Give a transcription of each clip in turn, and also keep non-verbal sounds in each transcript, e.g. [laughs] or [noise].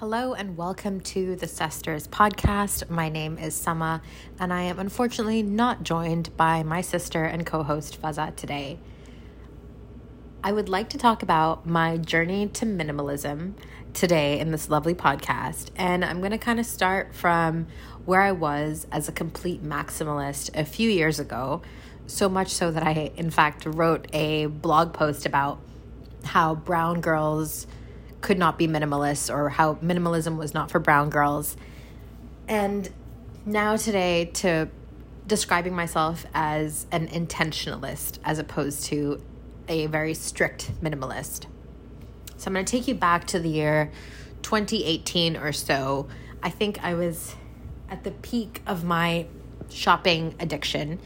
Hello and welcome to the Sesters podcast. My name is Samaa, and I am unfortunately not joined by my sister and co host Faza today. I would like to talk about my journey to minimalism today in this lovely podcast, and I'm going to kind of start from where I was as a complete maximalist a few years ago. So much so that I, in fact, wrote a blog post about how brown girls could not be minimalist or how minimalism was not for brown girls. And now today to describing myself as an intentionalist as opposed to a very strict minimalist. So I'm going to take you back to the year 2018 or so. I think I was at the peak of my shopping addiction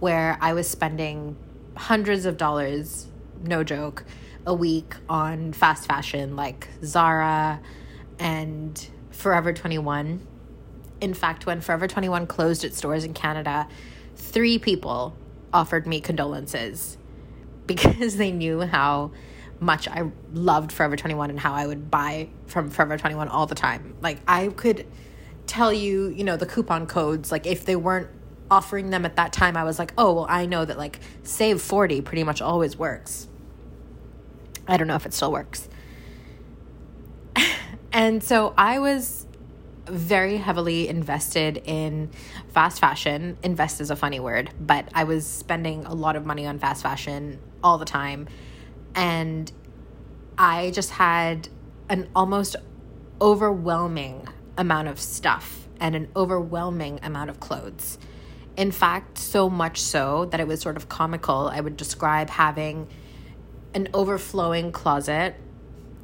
where I was spending hundreds of dollars, no joke, a week on fast fashion like Zara and Forever 21. In fact, when Forever 21 closed its stores in Canada, three people offered me condolences [laughs] because they knew how much I loved Forever 21 and how I would buy from Forever 21 all the time. Like I could tell you, you know, the coupon codes, like if they weren't offering them at that time, I was like, "Oh, well, I know that like save 40 pretty much always works." I don't know if it still works. and so I was very heavily invested in fast fashion. Invest is a funny word, but I was spending a lot of money on fast fashion all the time. And I just had an almost overwhelming amount of stuff and an overwhelming amount of clothes. In fact, so much so that it was sort of comical. I would describe having an overflowing closet,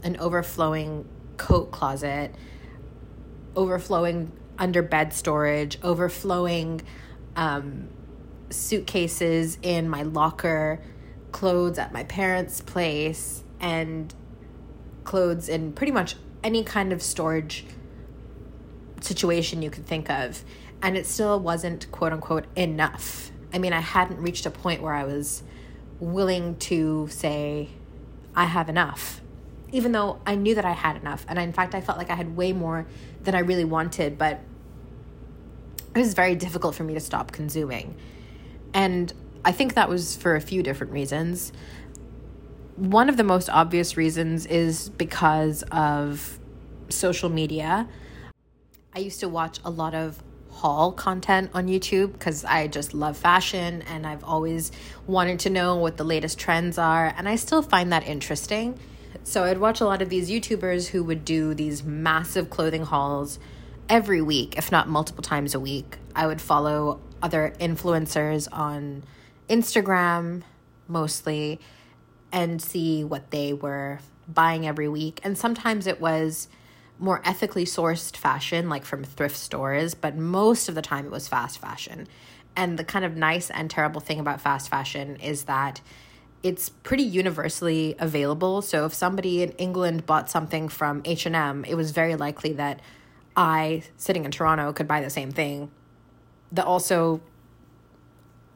an overflowing coat closet, overflowing under bed storage, overflowing um, suitcases in my locker, clothes at my parents' place, and clothes in pretty much any kind of storage situation you could think of. And it still wasn't quote unquote enough. I mean, I hadn't reached a point where I was willing to say, I have enough, even though I knew that I had enough. And in fact, I felt like I had way more than I really wanted, but it was very difficult for me to stop consuming. And I think that was for a few different reasons. One of the most obvious reasons is because of social media. I used to watch a lot of haul content on YouTube because I just love fashion and I've always wanted to know what the latest trends are, and I still find that interesting. So I'd watch a lot of these YouTubers who would do these massive clothing hauls every week, if not multiple times a week. I would follow other influencers on Instagram mostly and see what they were buying every week. And sometimes it was more ethically sourced fashion, like from thrift stores, but most of the time it was fast fashion. And the kind of nice and terrible thing about fast fashion is that it's pretty universally available. So if somebody in England bought something from H&M, it was very likely that I sitting in Toronto could buy the same thing. The also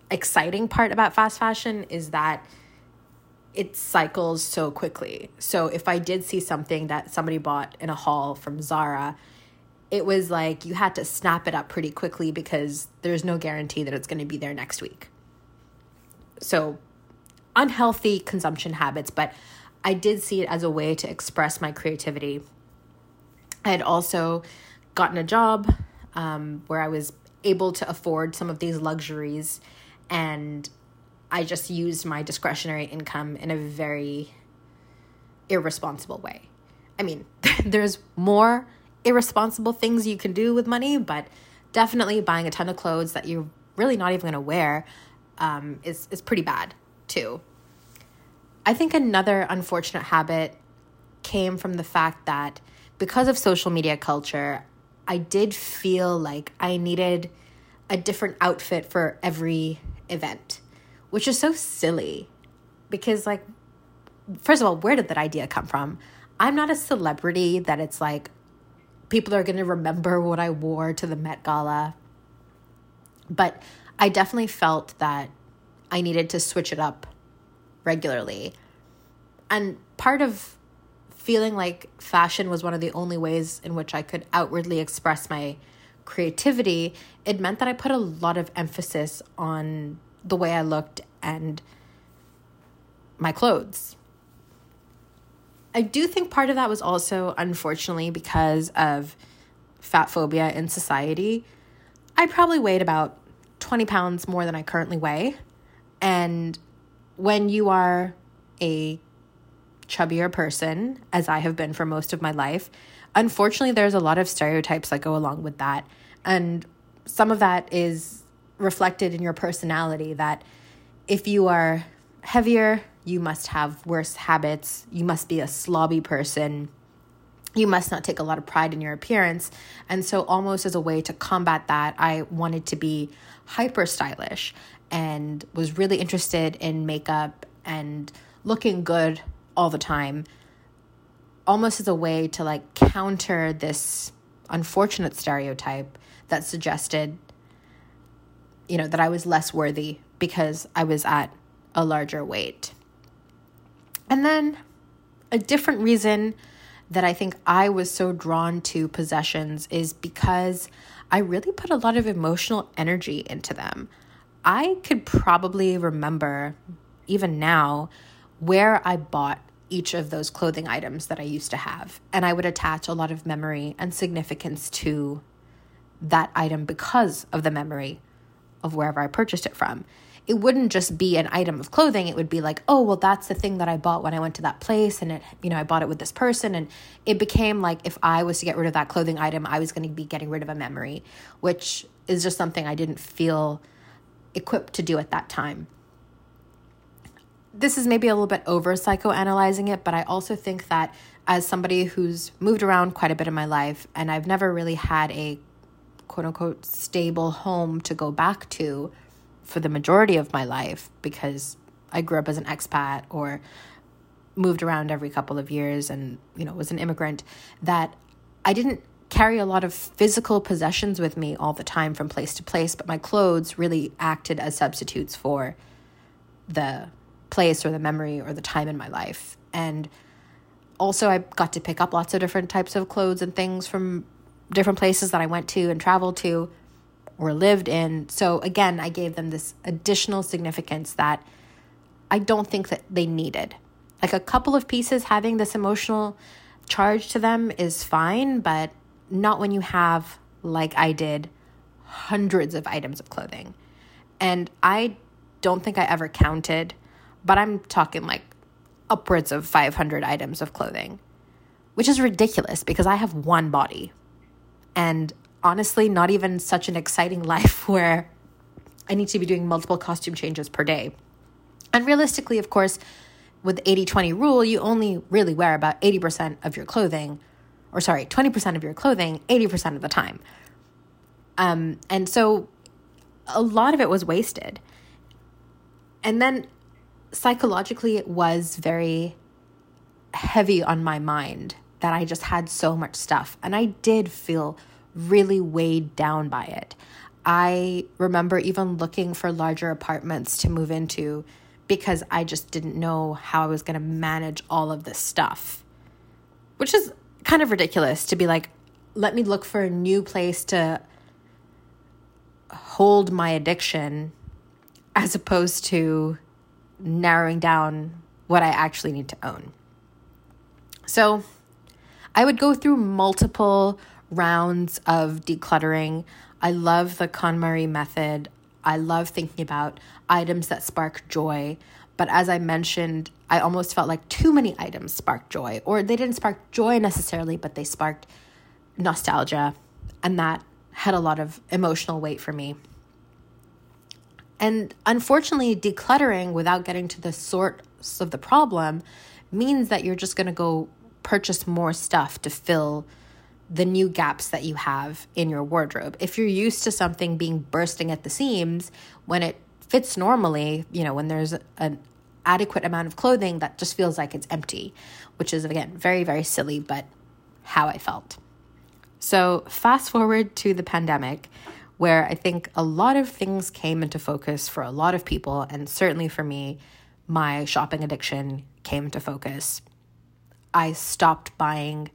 exciting part about fast fashion is that it cycles so quickly. So if I did see something that somebody bought in a haul from Zara, it was like you had to snap it up pretty quickly because there's no guarantee that it's going to be there next week. So unhealthy consumption habits, but I did see it as a way to express my creativity. I had also gotten a job um, where I was able to afford some of these luxuries and I just used my discretionary income in a very irresponsible way. I mean, [laughs] there's more irresponsible things you can do with money, but definitely buying a ton of clothes that you're really not even going to wear um, is is pretty bad too. I think another unfortunate habit came from the fact that because of social media culture, I did feel like I needed a different outfit for every event which is so silly because, like, first of all, where did that idea come from? I'm not a celebrity that it's like people are going to remember what I wore to the Met Gala. But I definitely felt that I needed to switch it up regularly. And part of feeling like fashion was one of the only ways in which I could outwardly express my creativity, it meant that I put a lot of emphasis on the way I looked and my clothes. I do think part of that was also, unfortunately, because of fat phobia in society. I probably weighed about 20 pounds more than I currently weigh. And when you are a chubbier person, as I have been for most of my life, unfortunately, there's a lot of stereotypes that go along with that. And some of that is reflected in your personality that if you are heavier, you must have worse habits, you must be a slobby person. You must not take a lot of pride in your appearance. And so, almost as a way to combat that, I wanted to be hyper stylish and was really interested in makeup and looking good all the time, almost as a way to like counter this unfortunate stereotype that suggested, you know, that I was less worthy because I was at a larger weight. And then a different reason that I think I was so drawn to possessions is because I really put a lot of emotional energy into them. I could probably remember, even now, where I bought each of those clothing items that I used to have. And I would attach a lot of memory and significance to that item because of the memory of wherever I purchased it from. It wouldn't just be an item of clothing. It would be like, oh, well, that's the thing that I bought when I went to that place. And it, you know, I bought it with this person. And it became like if I was to get rid of that clothing item, I was going to be getting rid of a memory, which is just something I didn't feel equipped to do at that time this is maybe a little bit over psychoanalyzing it, but I also think that as somebody who's moved around quite a bit in my life and I've never really had a quote unquote stable home to go back to for the majority of my life because I grew up as an expat or moved around every couple of years and you know was an immigrant that I didn't carry a lot of physical possessions with me all the time from place to place but my clothes really acted as substitutes for the place or the memory or the time in my life. And also, I got to pick up lots of different types of clothes and things from different places that I went to and traveled to or lived in. So, again, I gave them this additional significance that I don't think that they needed. Like a couple of pieces having this emotional charge to them is fine, but not when you have, like I did, hundreds of items of clothing. And I don't think I ever counted but I'm talking like upwards of 500 items of clothing, which is ridiculous because I have one body. And honestly, not even such an exciting [laughs] life where I need to be doing multiple costume changes per day. And realistically, of course, with the 80 20 rule, you only really wear about 80% of your clothing, or sorry, 20% of your clothing 80% of the time. Um, and so a lot of it was wasted. And then psychologically, it was very heavy on my mind that I just had so much stuff. And I did feel really weighed down by it. I remember even looking for larger apartments to move into because I just didn't know how I was going to manage all of this stuff, which is kind of ridiculous to be like, let me look for a new place to hold my addiction as opposed to narrowing down what I actually need to own. So I would go through multiple rounds of decluttering. I love the KonMari method. I love thinking about items that spark joy. But as I mentioned, I almost felt like too many items sparked joy, or they didn't spark joy necessarily, but they sparked nostalgia. And that had a lot of emotional weight for me. And unfortunately, decluttering without getting to the source of the problem means that you're just going to go purchase more stuff to fill the new gaps that you have in your wardrobe. If you're used to something being bursting at the seams, when it fits normally, you know, when there's an adequate amount of clothing that just feels like it's empty, which is again very, very silly, but how I felt. So, fast forward to the pandemic where I think a lot of things came into focus for a lot of people, and certainly for me, my shopping addiction came into focus. I stopped buying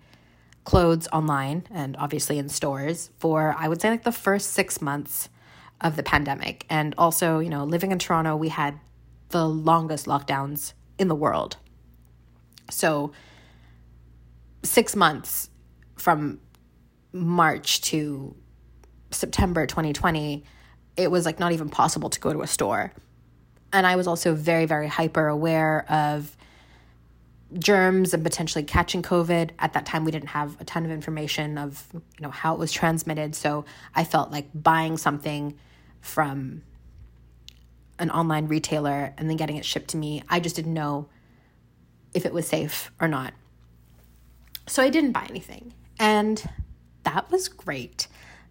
clothes online and obviously in stores for, I would say, like the first six months of the pandemic. And also, you know, living in Toronto, we had the longest lockdowns in the world. So, six months from March to September 2020, it was like not even possible to go to a store. And I was also very, very hyper aware of germs and potentially catching COVID. At that time, we didn't have a ton of information of you know how it was transmitted. So I felt like buying something from an online retailer and then getting it shipped to me, I just didn't know if it was safe or not. So I didn't buy anything. And that was great.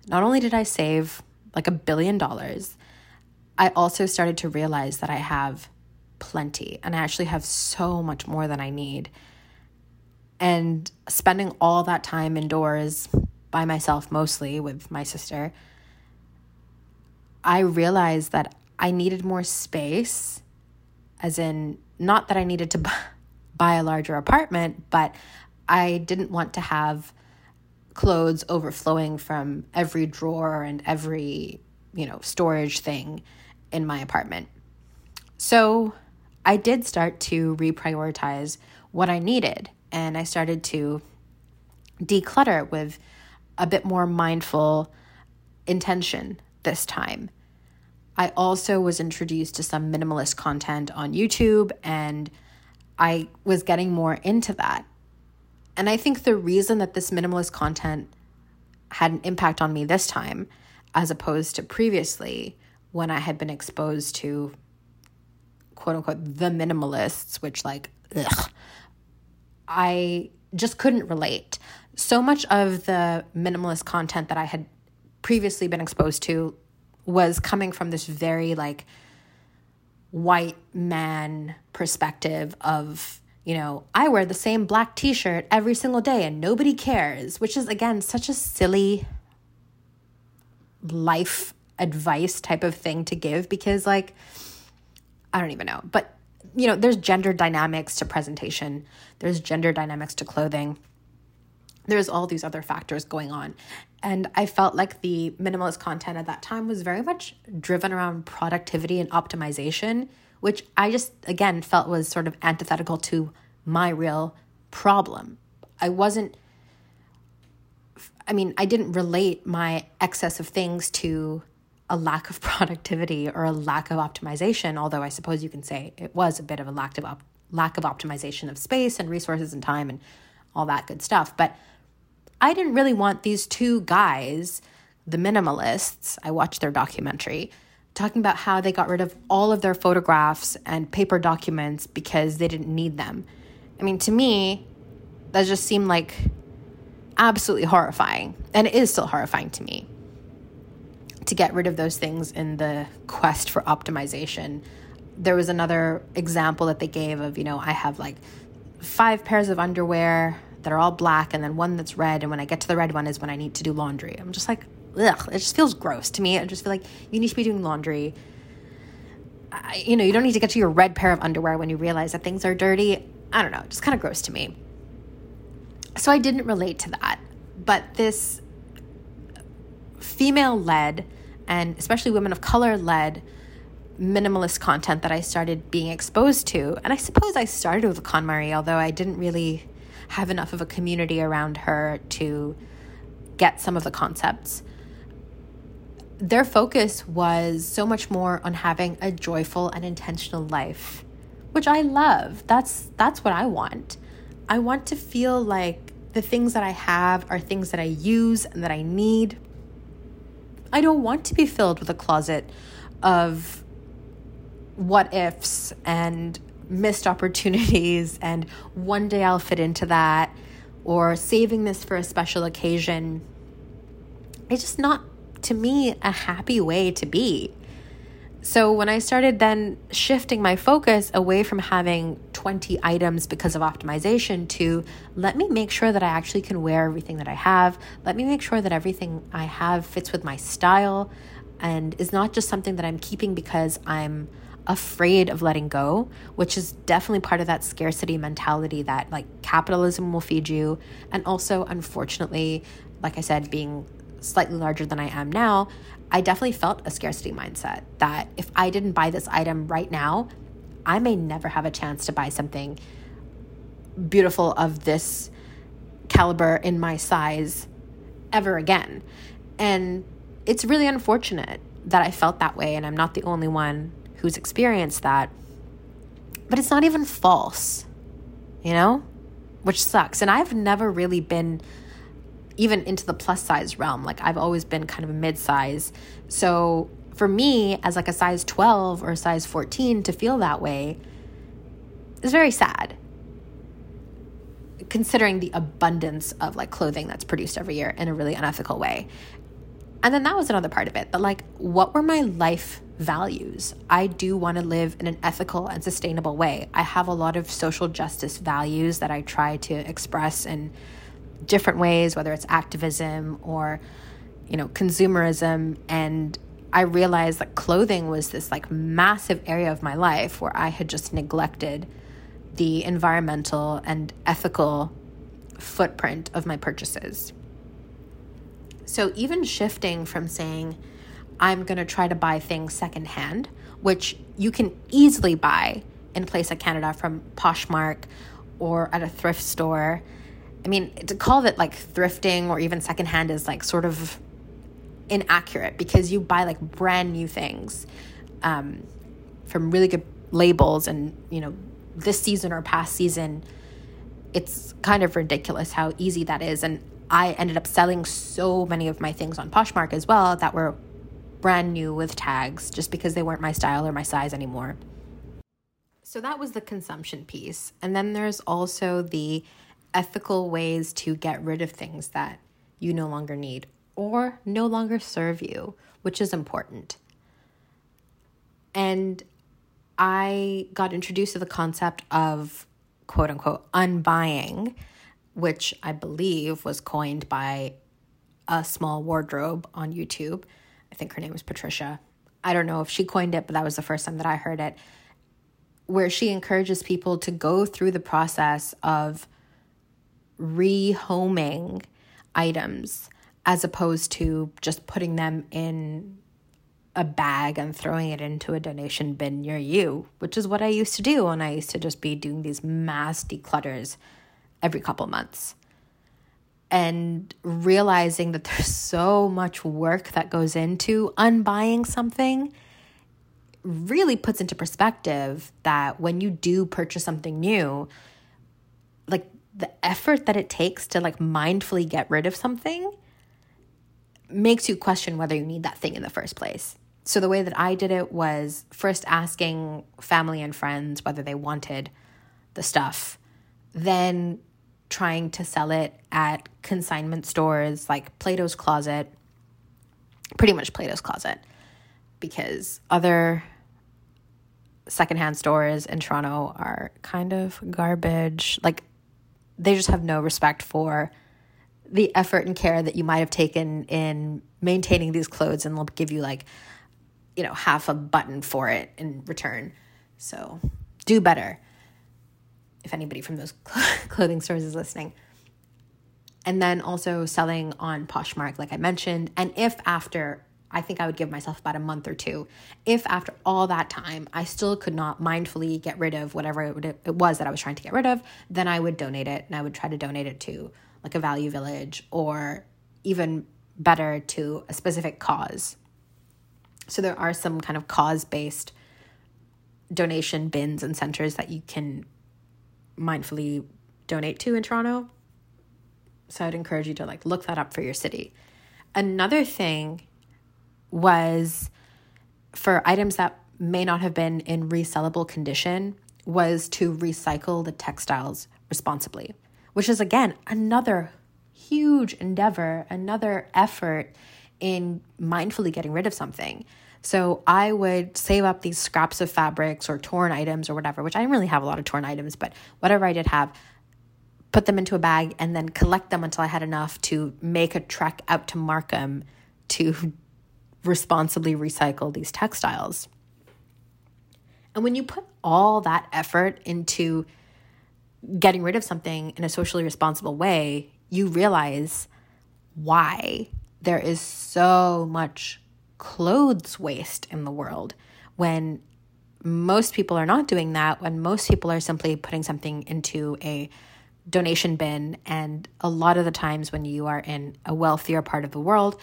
Not only did I save like a billion dollars, I also started to realize that I have plenty and I actually have so much more than I need. And spending all that time indoors by myself, mostly with my sister, I realized that I needed more space, as in, not that I needed to [laughs] buy a larger apartment, but I didn't want to have clothes overflowing from every drawer and every, you know, storage thing in my apartment. So I did start to reprioritize what I needed and I started to declutter with a bit more mindful intention this time. I also was introduced to some minimalist content on YouTube and I was getting more into that. And I think the reason that this minimalist content had an impact on me this time, as opposed to previously when I had been exposed to quote unquote the minimalists, which like, ugh, I just couldn't relate. So much of the minimalist content that I had previously been exposed to was coming from this very like white man perspective of you know, I wear the same black t shirt every single day and nobody cares, which is, again, such a silly life advice type of thing to give because, like, I don't even know. But, you know, there's gender dynamics to presentation, there's gender dynamics to clothing, there's all these other factors going on. And I felt like the minimalist content at that time was very much driven around productivity and optimization which I just, again, felt was sort of antithetical to my real problem. I wasn't, I mean, I didn't relate my excess of things to a lack of [laughs] productivity or a lack of optimization, although I suppose you can say it was a bit of a lack of, op- lack of optimization of space and resources and time and all that good stuff. But I didn't really want these two guys, the minimalists, I watched their documentary talking about how they got rid of all of their photographs and paper documents because they didn't need them. I mean, to me, that just seemed like absolutely horrifying. And it is still horrifying to me to get rid of those things in the quest for optimization. There was another example that they gave of, you know, I have like five pairs of underwear that are all black and then one that's red. And when I get to the red one is when I need to do laundry. I'm just like, ugh, it just feels gross to me. I just feel like you need to be doing laundry. I, you know, you don't need to get to your red pair of underwear when you realize that things are dirty. I don't know, just kind of gross to me. So I didn't relate to that. But this female led and especially women of color led minimalist content that I started being exposed to. And I suppose I started with KonMari, although I didn't really have enough of a community around her to get some of the concepts their focus was so much more on having a joyful and intentional life, which I love. That's that's what I want. I want to feel like the things that I have are things that I use and that I need. I don't want to be filled with a closet of what ifs and missed opportunities [laughs] and one day I'll fit into that or saving this for a special occasion. It's just not to me, a happy way to be. So when I started then shifting my focus away from having 20 items because of optimization to let me make sure that I actually can wear everything that I have, let me make sure that everything I have fits with my style and is not just something that I'm keeping because I'm afraid of letting go, which is definitely part of that scarcity mentality that like capitalism will feed you. And also, unfortunately, like I said, being slightly larger than I am now, I definitely felt a scarcity mindset that if I didn't buy this item right now, I may never have a chance to buy something beautiful of this caliber in my size ever again. And it's really unfortunate that I felt that way, and I'm not the only one who's experienced that. But it's not even false, you know? Which sucks. And I've never really been even into the plus size realm. Like I've always been kind of a mid size. So for me, as like a size 12 or a size 14, to feel that way is very sad considering the abundance of like clothing that's produced every year in a really unethical way. And then that was another part of it. But like, what were my life values? I do want to live in an ethical and sustainable way. I have a lot of social justice values that I try to express in different ways, whether it's activism or, you know, consumerism. And I realized that clothing was this like massive area of my life where I had just neglected the environmental and ethical footprint of my purchases. So, even shifting from saying, I'm going to try to buy things secondhand, which you can easily buy in place like Canada from Poshmark or at a thrift store. I mean, to call it like thrifting or even secondhand is like sort of inaccurate because you buy like brand new things um, from really good labels and, you know, this season or past season. It's kind of ridiculous how easy that is. And I ended up selling so many of my things on Poshmark as well that were brand new with tags just because they weren't my style or my size anymore. So that was the consumption piece. And then there's also the ethical ways to get rid of things that you no longer need or no longer serve you, which is important. And I got introduced to the concept of quote unquote unbuying which I believe was coined by a small wardrobe on YouTube. I think her name was Patricia. I don't know if she coined it, but that was the first time that I heard it. Where she encourages people to go through the process of rehoming items as opposed to just putting them in a bag and throwing it into a donation bin near you, which is what I used to do when I used to just be doing these mass declutters every couple months. And realizing that there's [laughs] so much work that goes into unbuying something really puts into perspective that when you do purchase something new like the effort that it takes to like mindfully get rid of something makes you question whether you need that thing in the first place so the way that I did it was first asking family and friends whether they wanted the stuff then trying to sell it at consignment stores like Plato's Closet, pretty much Plato's Closet, because other secondhand stores in Toronto are kind of garbage. Like, they just have no respect for the effort and care that you might have taken in maintaining these clothes, and they'll give you like, you know, half a button for it in return. So, do better if anybody from those [laughs] clothing stores is listening. And then also selling on Poshmark, like I mentioned. And if after, I think I would give myself about a month or two, if after all that time I still could not mindfully get rid of whatever it was that I was trying to get rid of, then I would donate it and I would try to donate it to like a value village or even better to a specific cause. So there are some kind of cause based donation bins and centers that you can mindfully donate to in Toronto. So I'd encourage you to like look that up for your city. Another thing was for items that may not have been in resellable condition was to recycle the textiles responsibly, which is again another huge endeavor, another effort in mindfully getting rid of something. So I would save up these scraps of fabrics or torn items or whatever, which I didn't really have a lot of torn items, but whatever I did have, put them into a bag and then collect them until I had enough to make a trek out to Markham to responsibly recycle these textiles. And when you put all that effort into getting rid of something in a socially responsible way, you realize why there is so much clothes waste in the world when most people are not doing that, when most people are simply putting something into a donation bin. And a lot of the times when you are in a wealthier part of the world,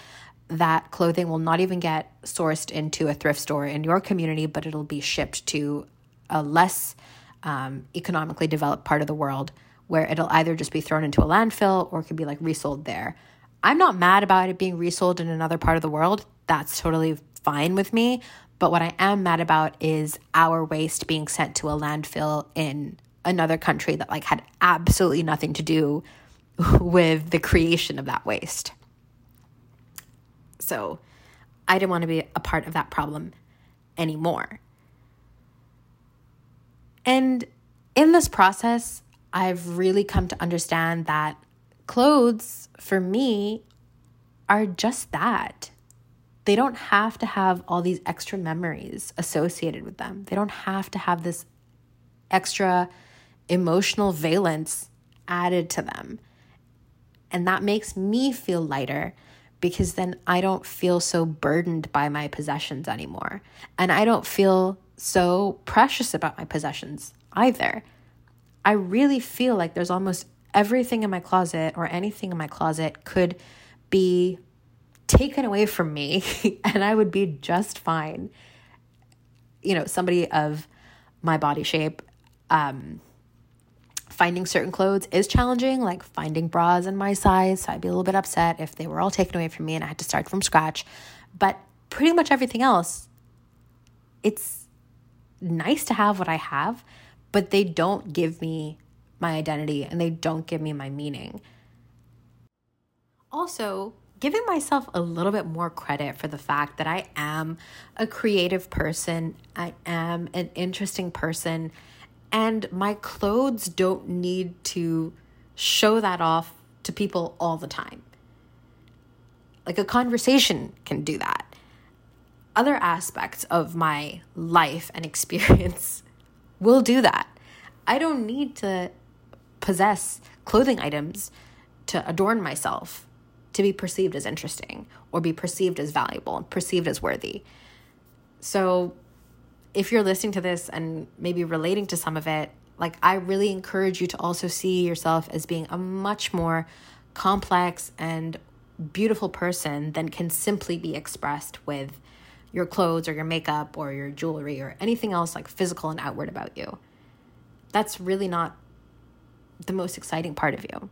that clothing will not even get sourced into a thrift store in your community, but it'll be shipped to a less um, economically developed part of the world where it'll either just be thrown into a landfill or it could be like resold there. I'm not mad about it being resold in another part of the world. That's totally fine with me. But what I am mad about is our waste being sent to a landfill in another country that like had absolutely nothing to do [laughs] with the creation of that waste. So I didn't want to be a part of that problem anymore. And in this process, I've really come to understand that clothes for me are just that. They don't have to have all these extra memories associated with them. They don't have to have this extra emotional valence added to them. And that makes me feel lighter because then I don't feel so burdened by my possessions anymore. And I don't feel so precious about my possessions either. I really feel like there's almost everything in my closet or anything in my closet could be taken away from me [laughs] and I would be just fine. You know, somebody of my body shape, um, finding certain clothes is challenging, like finding bras in my size. So I'd be a little bit upset if they were all taken away from me and I had to start from scratch. But pretty much everything else, it's nice to have what I have, but they don't give me my identity and they don't give me my meaning. Also, giving myself a little bit more credit for the fact that I am a creative person, I am an interesting person, and my clothes don't need to show that off to people all the time. Like a conversation can do that. Other aspects of my life and [laughs] experience will do that. I don't need to possess clothing items to adorn myself to be perceived as interesting or be perceived as valuable perceived as worthy. So if you're listening to this and maybe relating to some of it, like I really encourage you to also see yourself as being a much more complex and beautiful person than can simply be expressed with your clothes or your makeup or your jewelry or anything else like physical and outward about you. That's really not the most exciting part of you.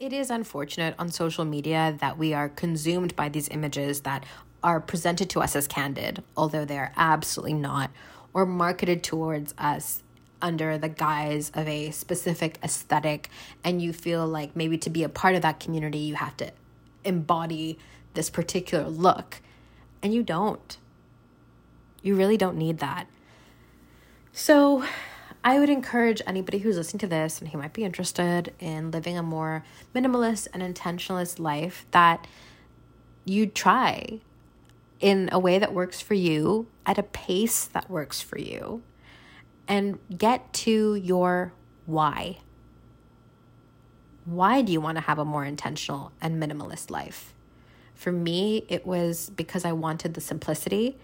It is unfortunate on social media that we are consumed by these images that are presented to us as candid, although they are absolutely not, or marketed towards us under the guise of a specific aesthetic. And you feel like maybe to be a part of that community, you have to embody this particular look. And you don't. You really don't need that. So, I would encourage anybody who's listening to this and who might be interested in living a more minimalist and intentionalist life that you try in a way that works for you, at a pace that works for you, and get to your why. Why do you want to have a more intentional and minimalist life? For me, it was because I wanted the simplicity.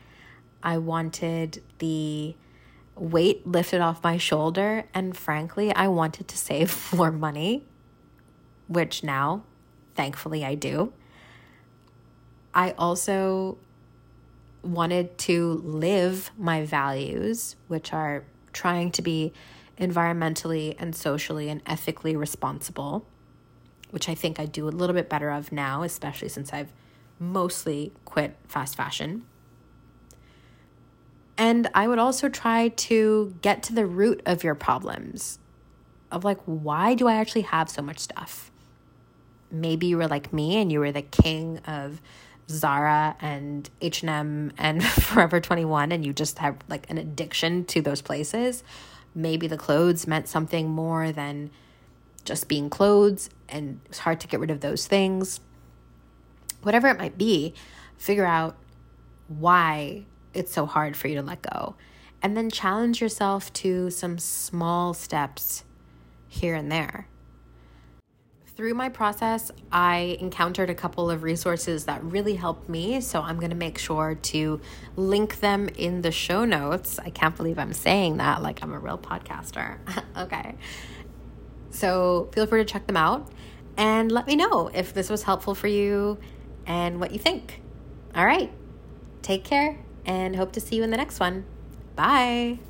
I wanted the weight lifted off my shoulder. And frankly, I wanted to save [laughs] more money, which now, thankfully, I do. I also wanted to live my values, which are trying to be environmentally and socially and ethically responsible, which I think I do a little bit better of now, especially since I've mostly quit fast fashion. And I would also try to get to the root of your problems of like, why do I actually have so much stuff? Maybe you were like me and you were the king of Zara and H&M and [laughs] Forever 21 and you just have like an addiction to those places. Maybe the clothes meant something more than just being clothes and it's hard to get rid of those things. Whatever it might be, figure out why it's so hard for you to let go. and then challenge yourself to some small steps here and there. Through my process, I encountered a couple of resources that really helped me, so I'm going to make sure to link them in the show notes. I can't believe I'm saying that like I'm a real podcaster. [laughs] okay. So feel free to check them out and let me know if this was helpful for you and what you think. All right. Take care and hope to see you in the next one. Bye.